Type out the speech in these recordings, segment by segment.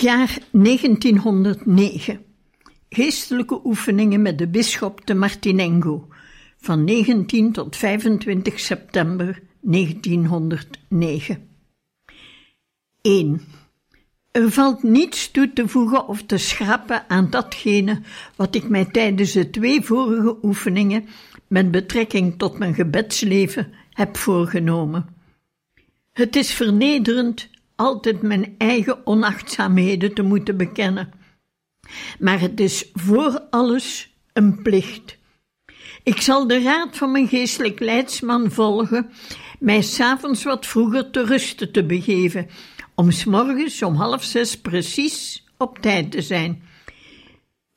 Jaar 1909. Geestelijke oefeningen met de bisschop te Martinengo van 19 tot 25 september 1909. 1. Er valt niets toe te voegen of te schrappen aan datgene wat ik mij tijdens de twee vorige oefeningen met betrekking tot mijn gebedsleven heb voorgenomen. Het is vernederend altijd mijn eigen onachtzaamheden te moeten bekennen. Maar het is voor alles een plicht. Ik zal de raad van mijn geestelijk leidsman volgen, mij s'avonds wat vroeger te rusten te begeven, om s morgens om half zes precies op tijd te zijn.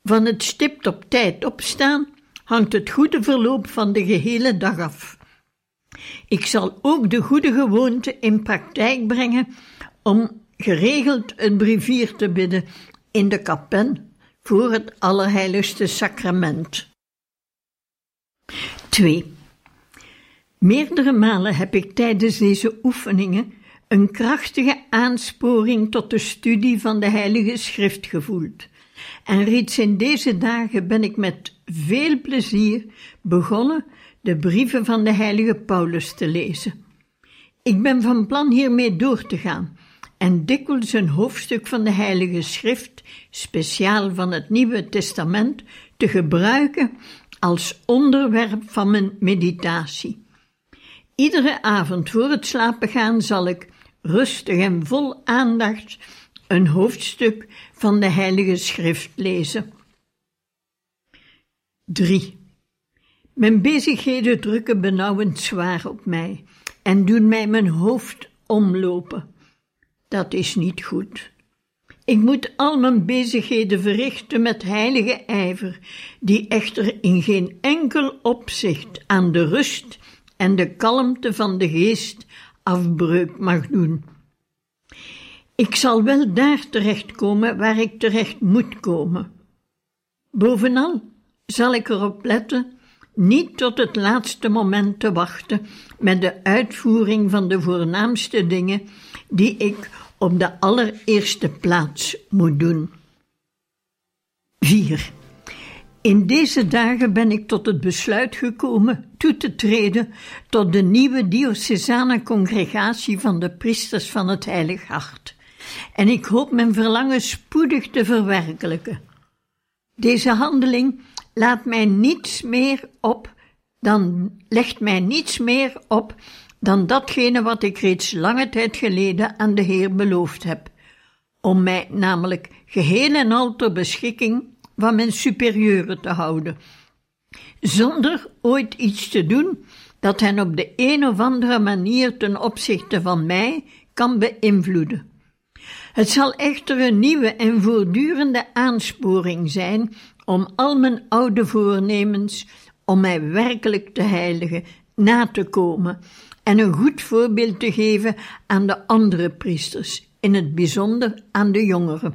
Van het stipt op tijd opstaan hangt het goede verloop van de gehele dag af. Ik zal ook de goede gewoonte in praktijk brengen om geregeld een brievier te bidden in de kapen voor het Allerheiligste Sacrament. 2. Meerdere malen heb ik tijdens deze oefeningen een krachtige aansporing tot de studie van de Heilige Schrift gevoeld. En reeds in deze dagen ben ik met veel plezier begonnen de brieven van de Heilige Paulus te lezen. Ik ben van plan hiermee door te gaan en dikwijls een hoofdstuk van de Heilige Schrift, speciaal van het Nieuwe Testament, te gebruiken als onderwerp van mijn meditatie. Iedere avond voor het slapen gaan zal ik rustig en vol aandacht een hoofdstuk van de Heilige Schrift lezen. 3. Mijn bezigheden drukken benauwend zwaar op mij en doen mij mijn hoofd omlopen. Dat is niet goed. Ik moet al mijn bezigheden verrichten met heilige ijver, die echter in geen enkel opzicht aan de rust en de kalmte van de geest afbreuk mag doen. Ik zal wel daar terechtkomen waar ik terecht moet komen. Bovenal zal ik erop letten niet tot het laatste moment te wachten met de uitvoering van de voornaamste dingen die ik op de allereerste plaats moet doen. 4. In deze dagen ben ik tot het besluit gekomen toe te treden tot de nieuwe diocesane congregatie van de priesters van het Heilig Hart. En ik hoop mijn verlangen spoedig te verwerkelijken. Deze handeling laat mij niets meer op dan legt mij niets meer op dan datgene wat ik reeds lange tijd geleden aan de Heer beloofd heb, om mij namelijk geheel en al ter beschikking van mijn superieuren te houden, zonder ooit iets te doen dat hen op de een of andere manier ten opzichte van mij kan beïnvloeden. Het zal echter een nieuwe en voortdurende aansporing zijn om al mijn oude voornemens om mij werkelijk te heiligen na te komen en een goed voorbeeld te geven aan de andere priesters, in het bijzonder aan de jongeren.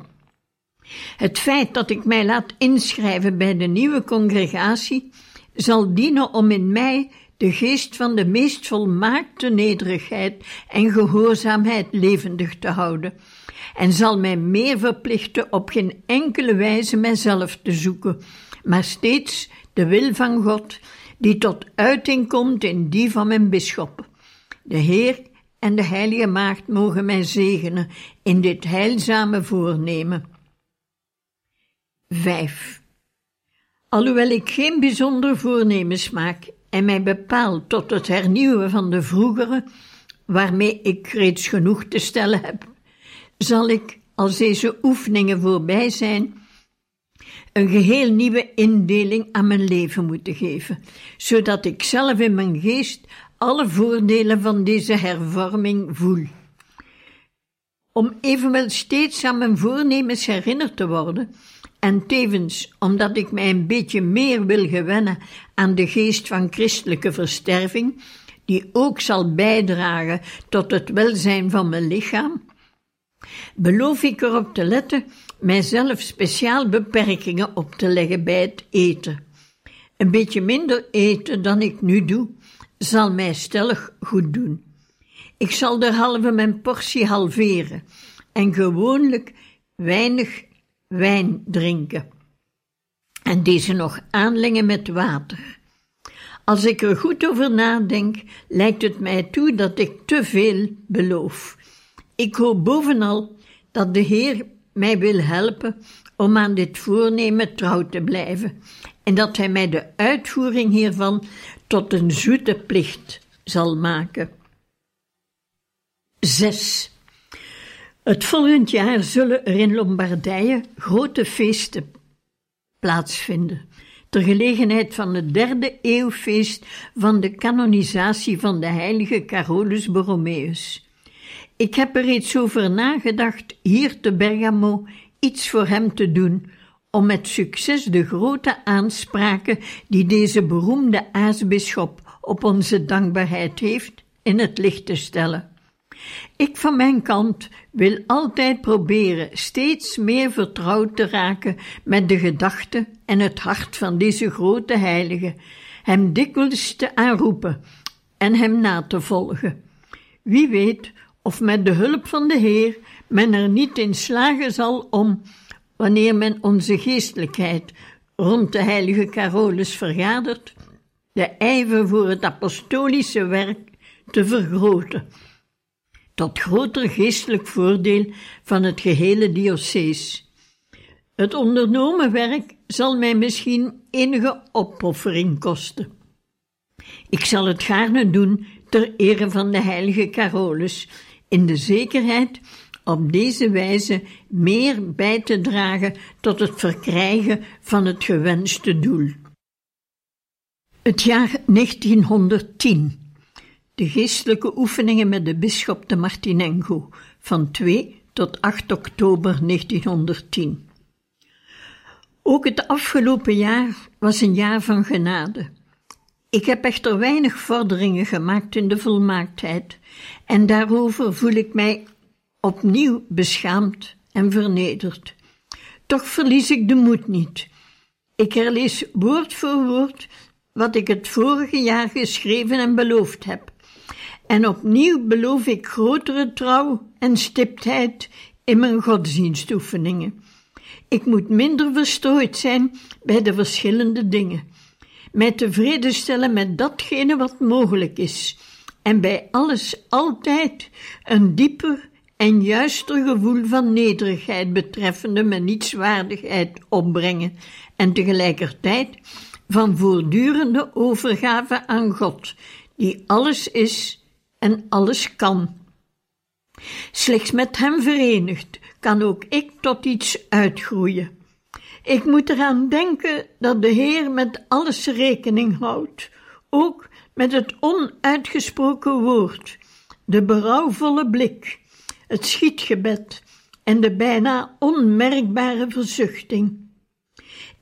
Het feit dat ik mij laat inschrijven bij de nieuwe congregatie zal dienen om in mij de geest van de meest volmaakte nederigheid en gehoorzaamheid levendig te houden, en zal mij meer verplichten op geen enkele wijze mijzelf te zoeken, maar steeds de wil van God, die tot uiting komt in die van mijn bisschop. De Heer en de Heilige Maagd mogen mij zegenen in dit heilzame voornemen. 5. Alhoewel ik geen bijzonder voornemens maak en mij bepaal tot het hernieuwen van de vroegere, waarmee ik reeds genoeg te stellen heb, zal ik, als deze oefeningen voorbij zijn, een geheel nieuwe indeling aan mijn leven moeten geven, zodat ik zelf in mijn geest alle voordelen van deze hervorming voel. Om evenwel steeds aan mijn voornemens herinnerd te worden, en tevens omdat ik mij een beetje meer wil gewennen aan de geest van christelijke versterving, die ook zal bijdragen tot het welzijn van mijn lichaam, beloof ik erop te letten mijzelf speciaal beperkingen op te leggen bij het eten. Een beetje minder eten dan ik nu doe, zal mij stellig goed doen. Ik zal derhalve mijn portie halveren en gewoonlijk weinig wijn drinken en deze nog aanlengen met water. Als ik er goed over nadenk, lijkt het mij toe dat ik te veel beloof. Ik hoop bovenal dat de Heer mij wil helpen om aan dit voornemen trouw te blijven en dat Hij mij de uitvoering hiervan tot een zoete plicht zal maken. 6. Het volgend jaar zullen er in Lombardije grote feesten plaatsvinden, ter gelegenheid van het derde eeuwfeest van de kanonisatie van de heilige Carolus Borromeus. Ik heb er reeds over nagedacht hier te Bergamo iets voor hem te doen, om met succes de grote aanspraken die deze beroemde aartsbisschop op onze dankbaarheid heeft, in het licht te stellen. Ik van mijn kant wil altijd proberen steeds meer vertrouwd te raken met de gedachten en het hart van deze grote heilige, hem dikwijls te aanroepen en hem na te volgen. Wie weet of met de hulp van de Heer men er niet in slagen zal om, wanneer men onze geestelijkheid rond de heilige Carolus vergadert, de ijver voor het apostolische werk te vergroten tot groter geestelijk voordeel van het gehele diocees. Het ondernomen werk zal mij misschien enige opoffering kosten. Ik zal het gaarne doen ter ere van de heilige Carolus, in de zekerheid op deze wijze meer bij te dragen tot het verkrijgen van het gewenste doel. Het jaar 1910 de geestelijke oefeningen met de bisschop de Martinengo van 2 tot 8 oktober 1910. Ook het afgelopen jaar was een jaar van genade. Ik heb echter weinig vorderingen gemaakt in de volmaaktheid en daarover voel ik mij opnieuw beschaamd en vernederd. Toch verlies ik de moed niet. Ik herlees woord voor woord wat ik het vorige jaar geschreven en beloofd heb en opnieuw beloof ik grotere trouw en stiptheid in mijn godsdienstoefeningen. Ik moet minder verstrooid zijn bij de verschillende dingen, mij tevreden stellen met datgene wat mogelijk is, en bij alles altijd een dieper en juister gevoel van nederigheid betreffende mijn nietswaardigheid opbrengen, en tegelijkertijd van voortdurende overgave aan God, die alles is en alles kan. Slechts met Hem verenigd kan ook ik tot iets uitgroeien. Ik moet eraan denken dat de Heer met alles rekening houdt, ook met het onuitgesproken woord, de berouwvolle blik, het schietgebed en de bijna onmerkbare verzuchting.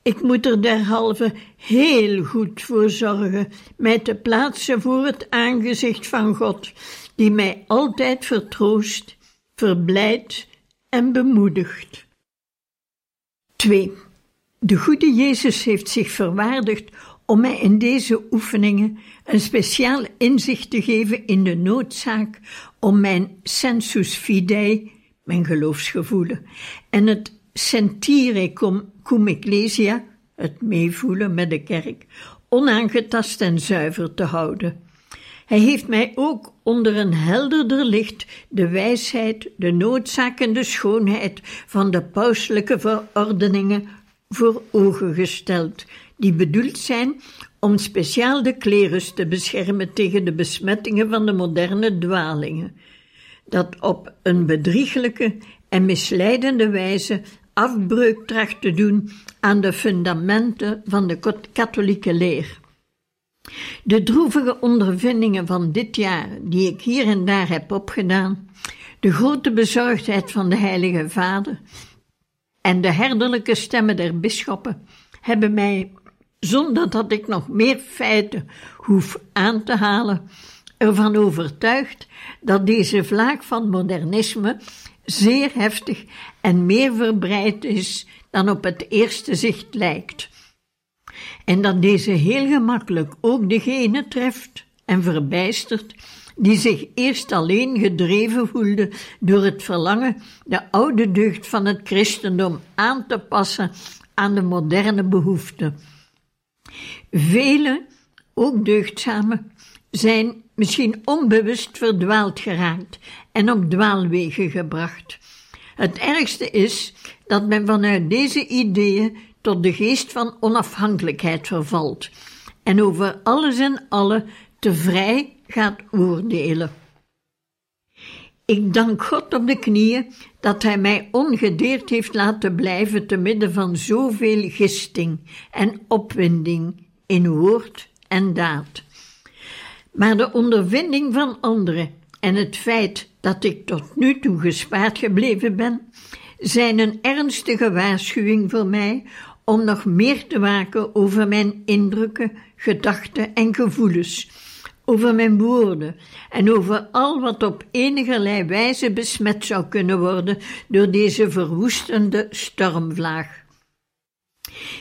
Ik moet er derhalve heel goed voor zorgen mij te plaatsen voor het aangezicht van God, die mij altijd vertroost, verblijdt en bemoedigt. 2. De goede Jezus heeft zich verwaardigd om mij in deze oefeningen een speciaal inzicht te geven in de noodzaak om mijn sensus fidei, mijn geloofsgevoelen, en het sentire cum, ecclesia, het meevoelen met de kerk, onaangetast en zuiver te houden. Hij heeft mij ook onder een helderder licht de wijsheid, de noodzaak en de schoonheid van de pauselijke verordeningen voor ogen gesteld, die bedoeld zijn om speciaal de klerus te beschermen tegen de besmettingen van de moderne dwalingen, dat op een bedrieglijke en misleidende wijze afbreuk tracht te doen aan de fundamenten van de katholieke leer. De droevige ondervindingen van dit jaar, die ik hier en daar heb opgedaan, de grote bezorgdheid van de Heilige Vader en de herderlijke stemmen der bisschoppen, hebben mij, zonder dat ik nog meer feiten hoef aan te halen, ervan overtuigd dat deze vlaag van modernisme zeer heftig en meer verbreid is dan op het eerste zicht lijkt. En dat deze heel gemakkelijk ook degene treft en verbijstert die zich eerst alleen gedreven voelde door het verlangen de oude deugd van het christendom aan te passen aan de moderne behoeften. Velen, ook deugdzamen, zijn misschien onbewust verdwaald geraakt en op dwaalwegen gebracht. Het ergste is dat men vanuit deze ideeën tot de geest van onafhankelijkheid vervalt en over alles en alle te vrij gaat oordelen. Ik dank God op de knieën dat Hij mij ongedeerd heeft laten blijven te midden van zoveel gisting en opwinding in woord en daad. Maar de ondervinding van anderen en het feit dat ik tot nu toe gespaard gebleven ben, zijn een ernstige waarschuwing voor mij om nog meer te waken over mijn indrukken, gedachten en gevoelens, over mijn woorden en over al wat op enigerlei wijze besmet zou kunnen worden door deze verwoestende stormvlaag.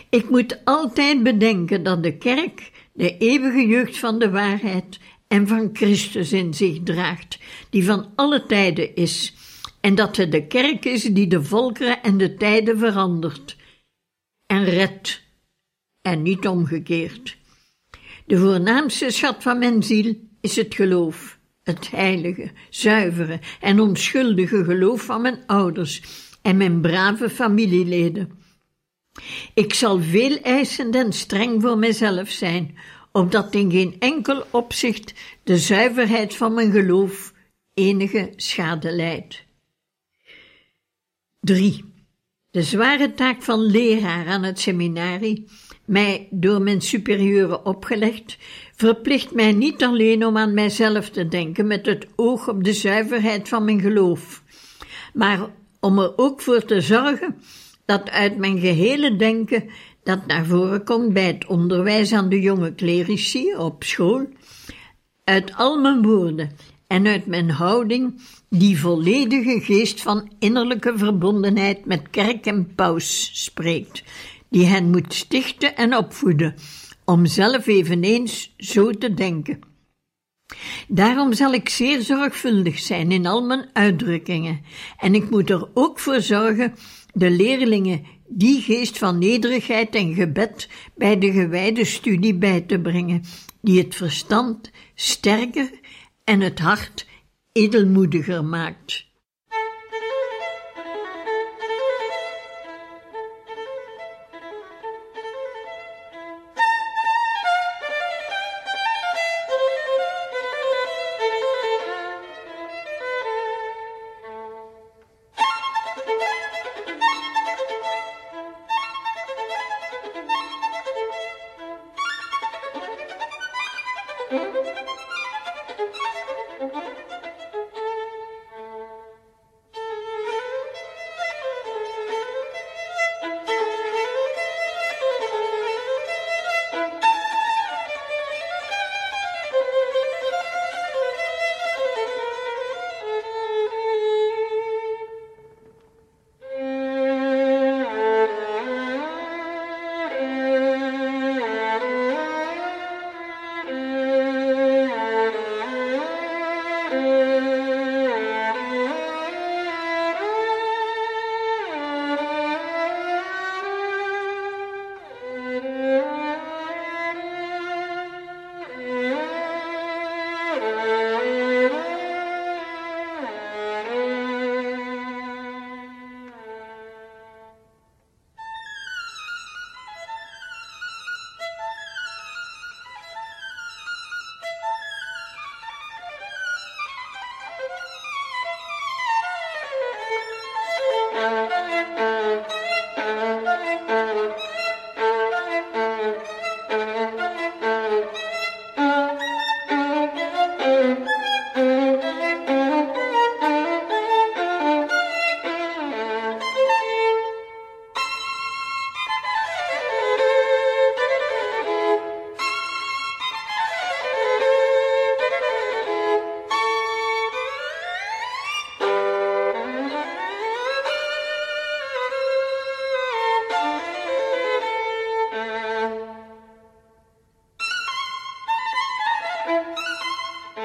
Ik moet altijd bedenken dat de kerk de eeuwige jeugd van de waarheid en van Christus in zich draagt, die van alle tijden is, en dat het de kerk is die de volkeren en de tijden verandert en redt, en niet omgekeerd. De voornaamste schat van mijn ziel is het geloof, het heilige, zuivere en onschuldige geloof van mijn ouders en mijn brave familieleden. Ik zal veel eisend en streng voor mezelf zijn, opdat in geen enkel opzicht de zuiverheid van mijn geloof enige schade leidt. 3. De zware taak van leraar aan het seminarie, mij door mijn superieuren opgelegd, verplicht mij niet alleen om aan mijzelf te denken met het oog op de zuiverheid van mijn geloof, maar om er ook voor te zorgen dat uit mijn gehele denken dat naar voren komt bij het onderwijs aan de jonge clerici op school, uit al mijn woorden en uit mijn houding die volledige geest van innerlijke verbondenheid met kerk en paus spreekt, die hen moet stichten en opvoeden, om zelf eveneens zo te denken. Daarom zal ik zeer zorgvuldig zijn in al mijn uitdrukkingen, en ik moet er ook voor zorgen de leerlingen die geest van nederigheid en gebed bij de gewijde studie bij te brengen, die het verstand sterker en het hart edelmoediger maakt.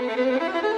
Música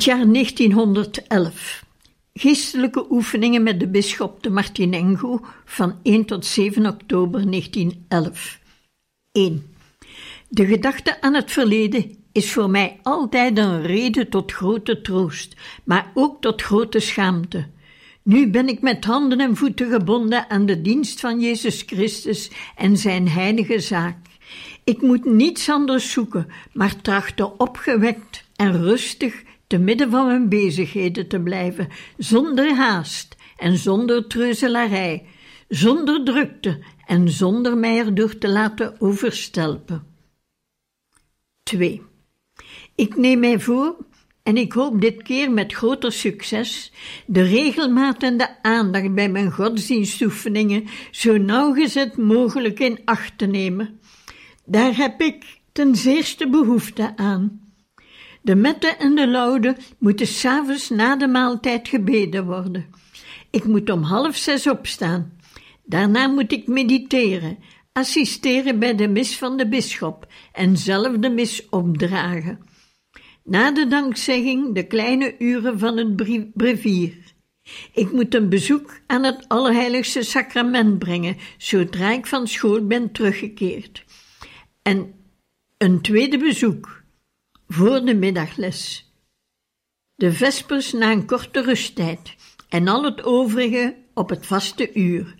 Het jaar 1911. Geestelijke oefeningen met de bisschop de Martinengo van 1 tot 7 oktober 1911. 1. De gedachte aan het verleden is voor mij altijd een reden tot grote troost, maar ook tot grote schaamte. Nu ben ik met handen en voeten gebonden aan de dienst van Jezus Christus en zijn heilige zaak. Ik moet niets anders zoeken, maar trachten opgewekt en rustig te midden van mijn bezigheden te blijven, zonder haast en zonder treuzelarij, zonder drukte en zonder mij erdoor te laten overstelpen. 2. Ik neem mij voor, en ik hoop dit keer met groter succes, de regelmaat en de aandacht bij mijn godsdienstoefeningen zo nauwgezet mogelijk in acht te nemen. Daar heb ik ten zeerste behoefte aan. De mette en de laude moeten s'avonds na de maaltijd gebeden worden. Ik moet om half zes opstaan. Daarna moet ik mediteren, assisteren bij de mis van de bisschop en zelf de mis opdragen. Na de dankzegging de kleine uren van het brevier. Ik moet een bezoek aan het Allerheiligste Sacrament brengen, zodra ik van school ben teruggekeerd. En een tweede bezoek voor de middagles. De vespers na een korte rusttijd en al het overige op het vaste uur.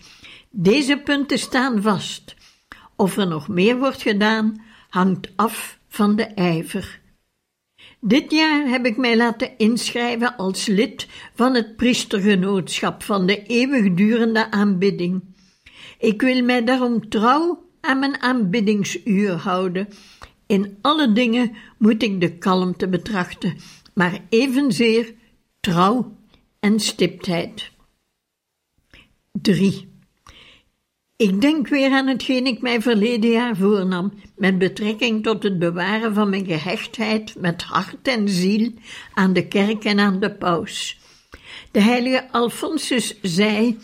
Deze punten staan vast. Of er nog meer wordt gedaan, hangt af van de ijver. Dit jaar heb ik mij laten inschrijven als lid van het priestergenootschap van de eeuwigdurende aanbidding. Ik wil mij daarom trouw aan mijn aanbiddingsuur houden in alle dingen moet ik de kalmte betrachten, maar evenzeer trouw en stiptheid. 3. Ik denk weer aan hetgeen ik mij verleden jaar voornam, met betrekking tot het bewaren van mijn gehechtheid met hart en ziel aan de kerk en aan de paus. De heilige Alfonsus zei,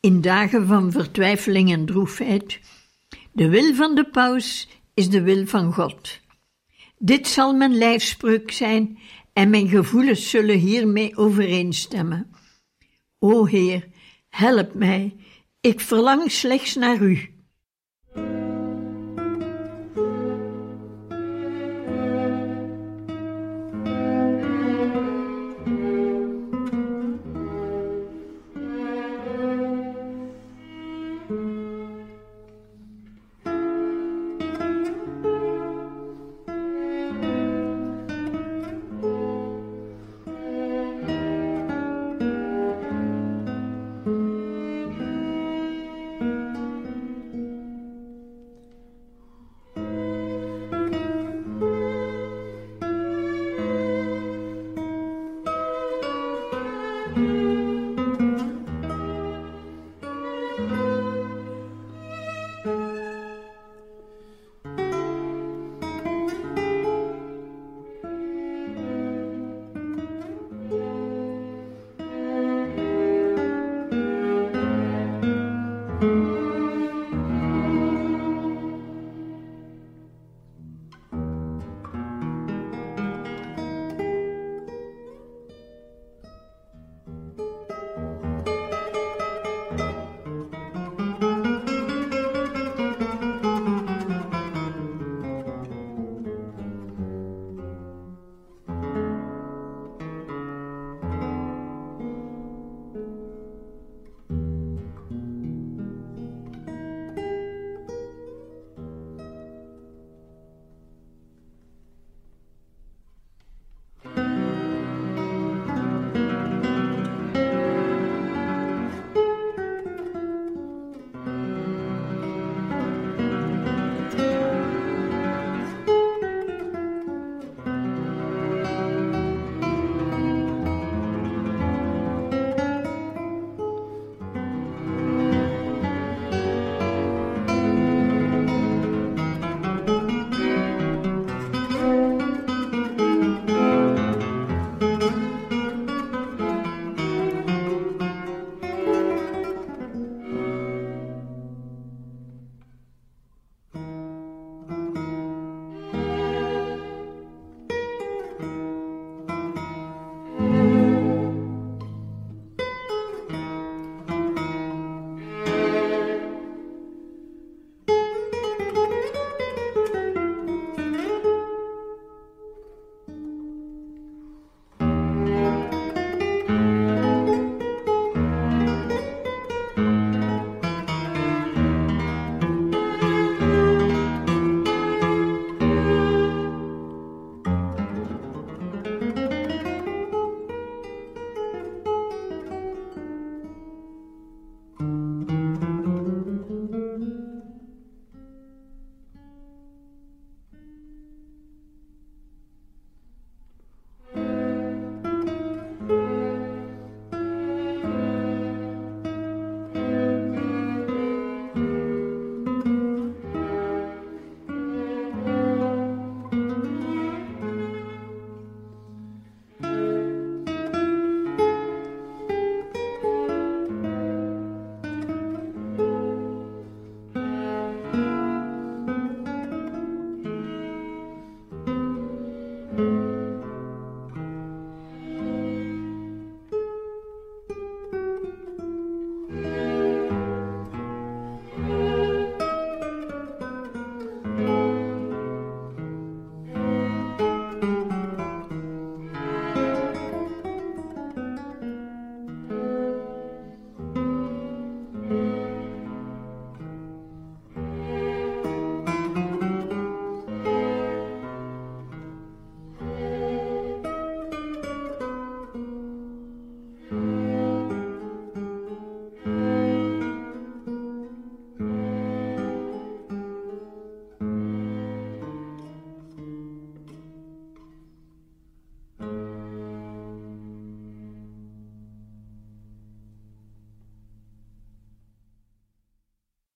in dagen van vertwijfeling en droefheid, de wil van de paus is de wil van God. Dit zal mijn lijfspreuk zijn en mijn gevoelens zullen hiermee overeenstemmen. O Heer, help mij, ik verlang slechts naar U.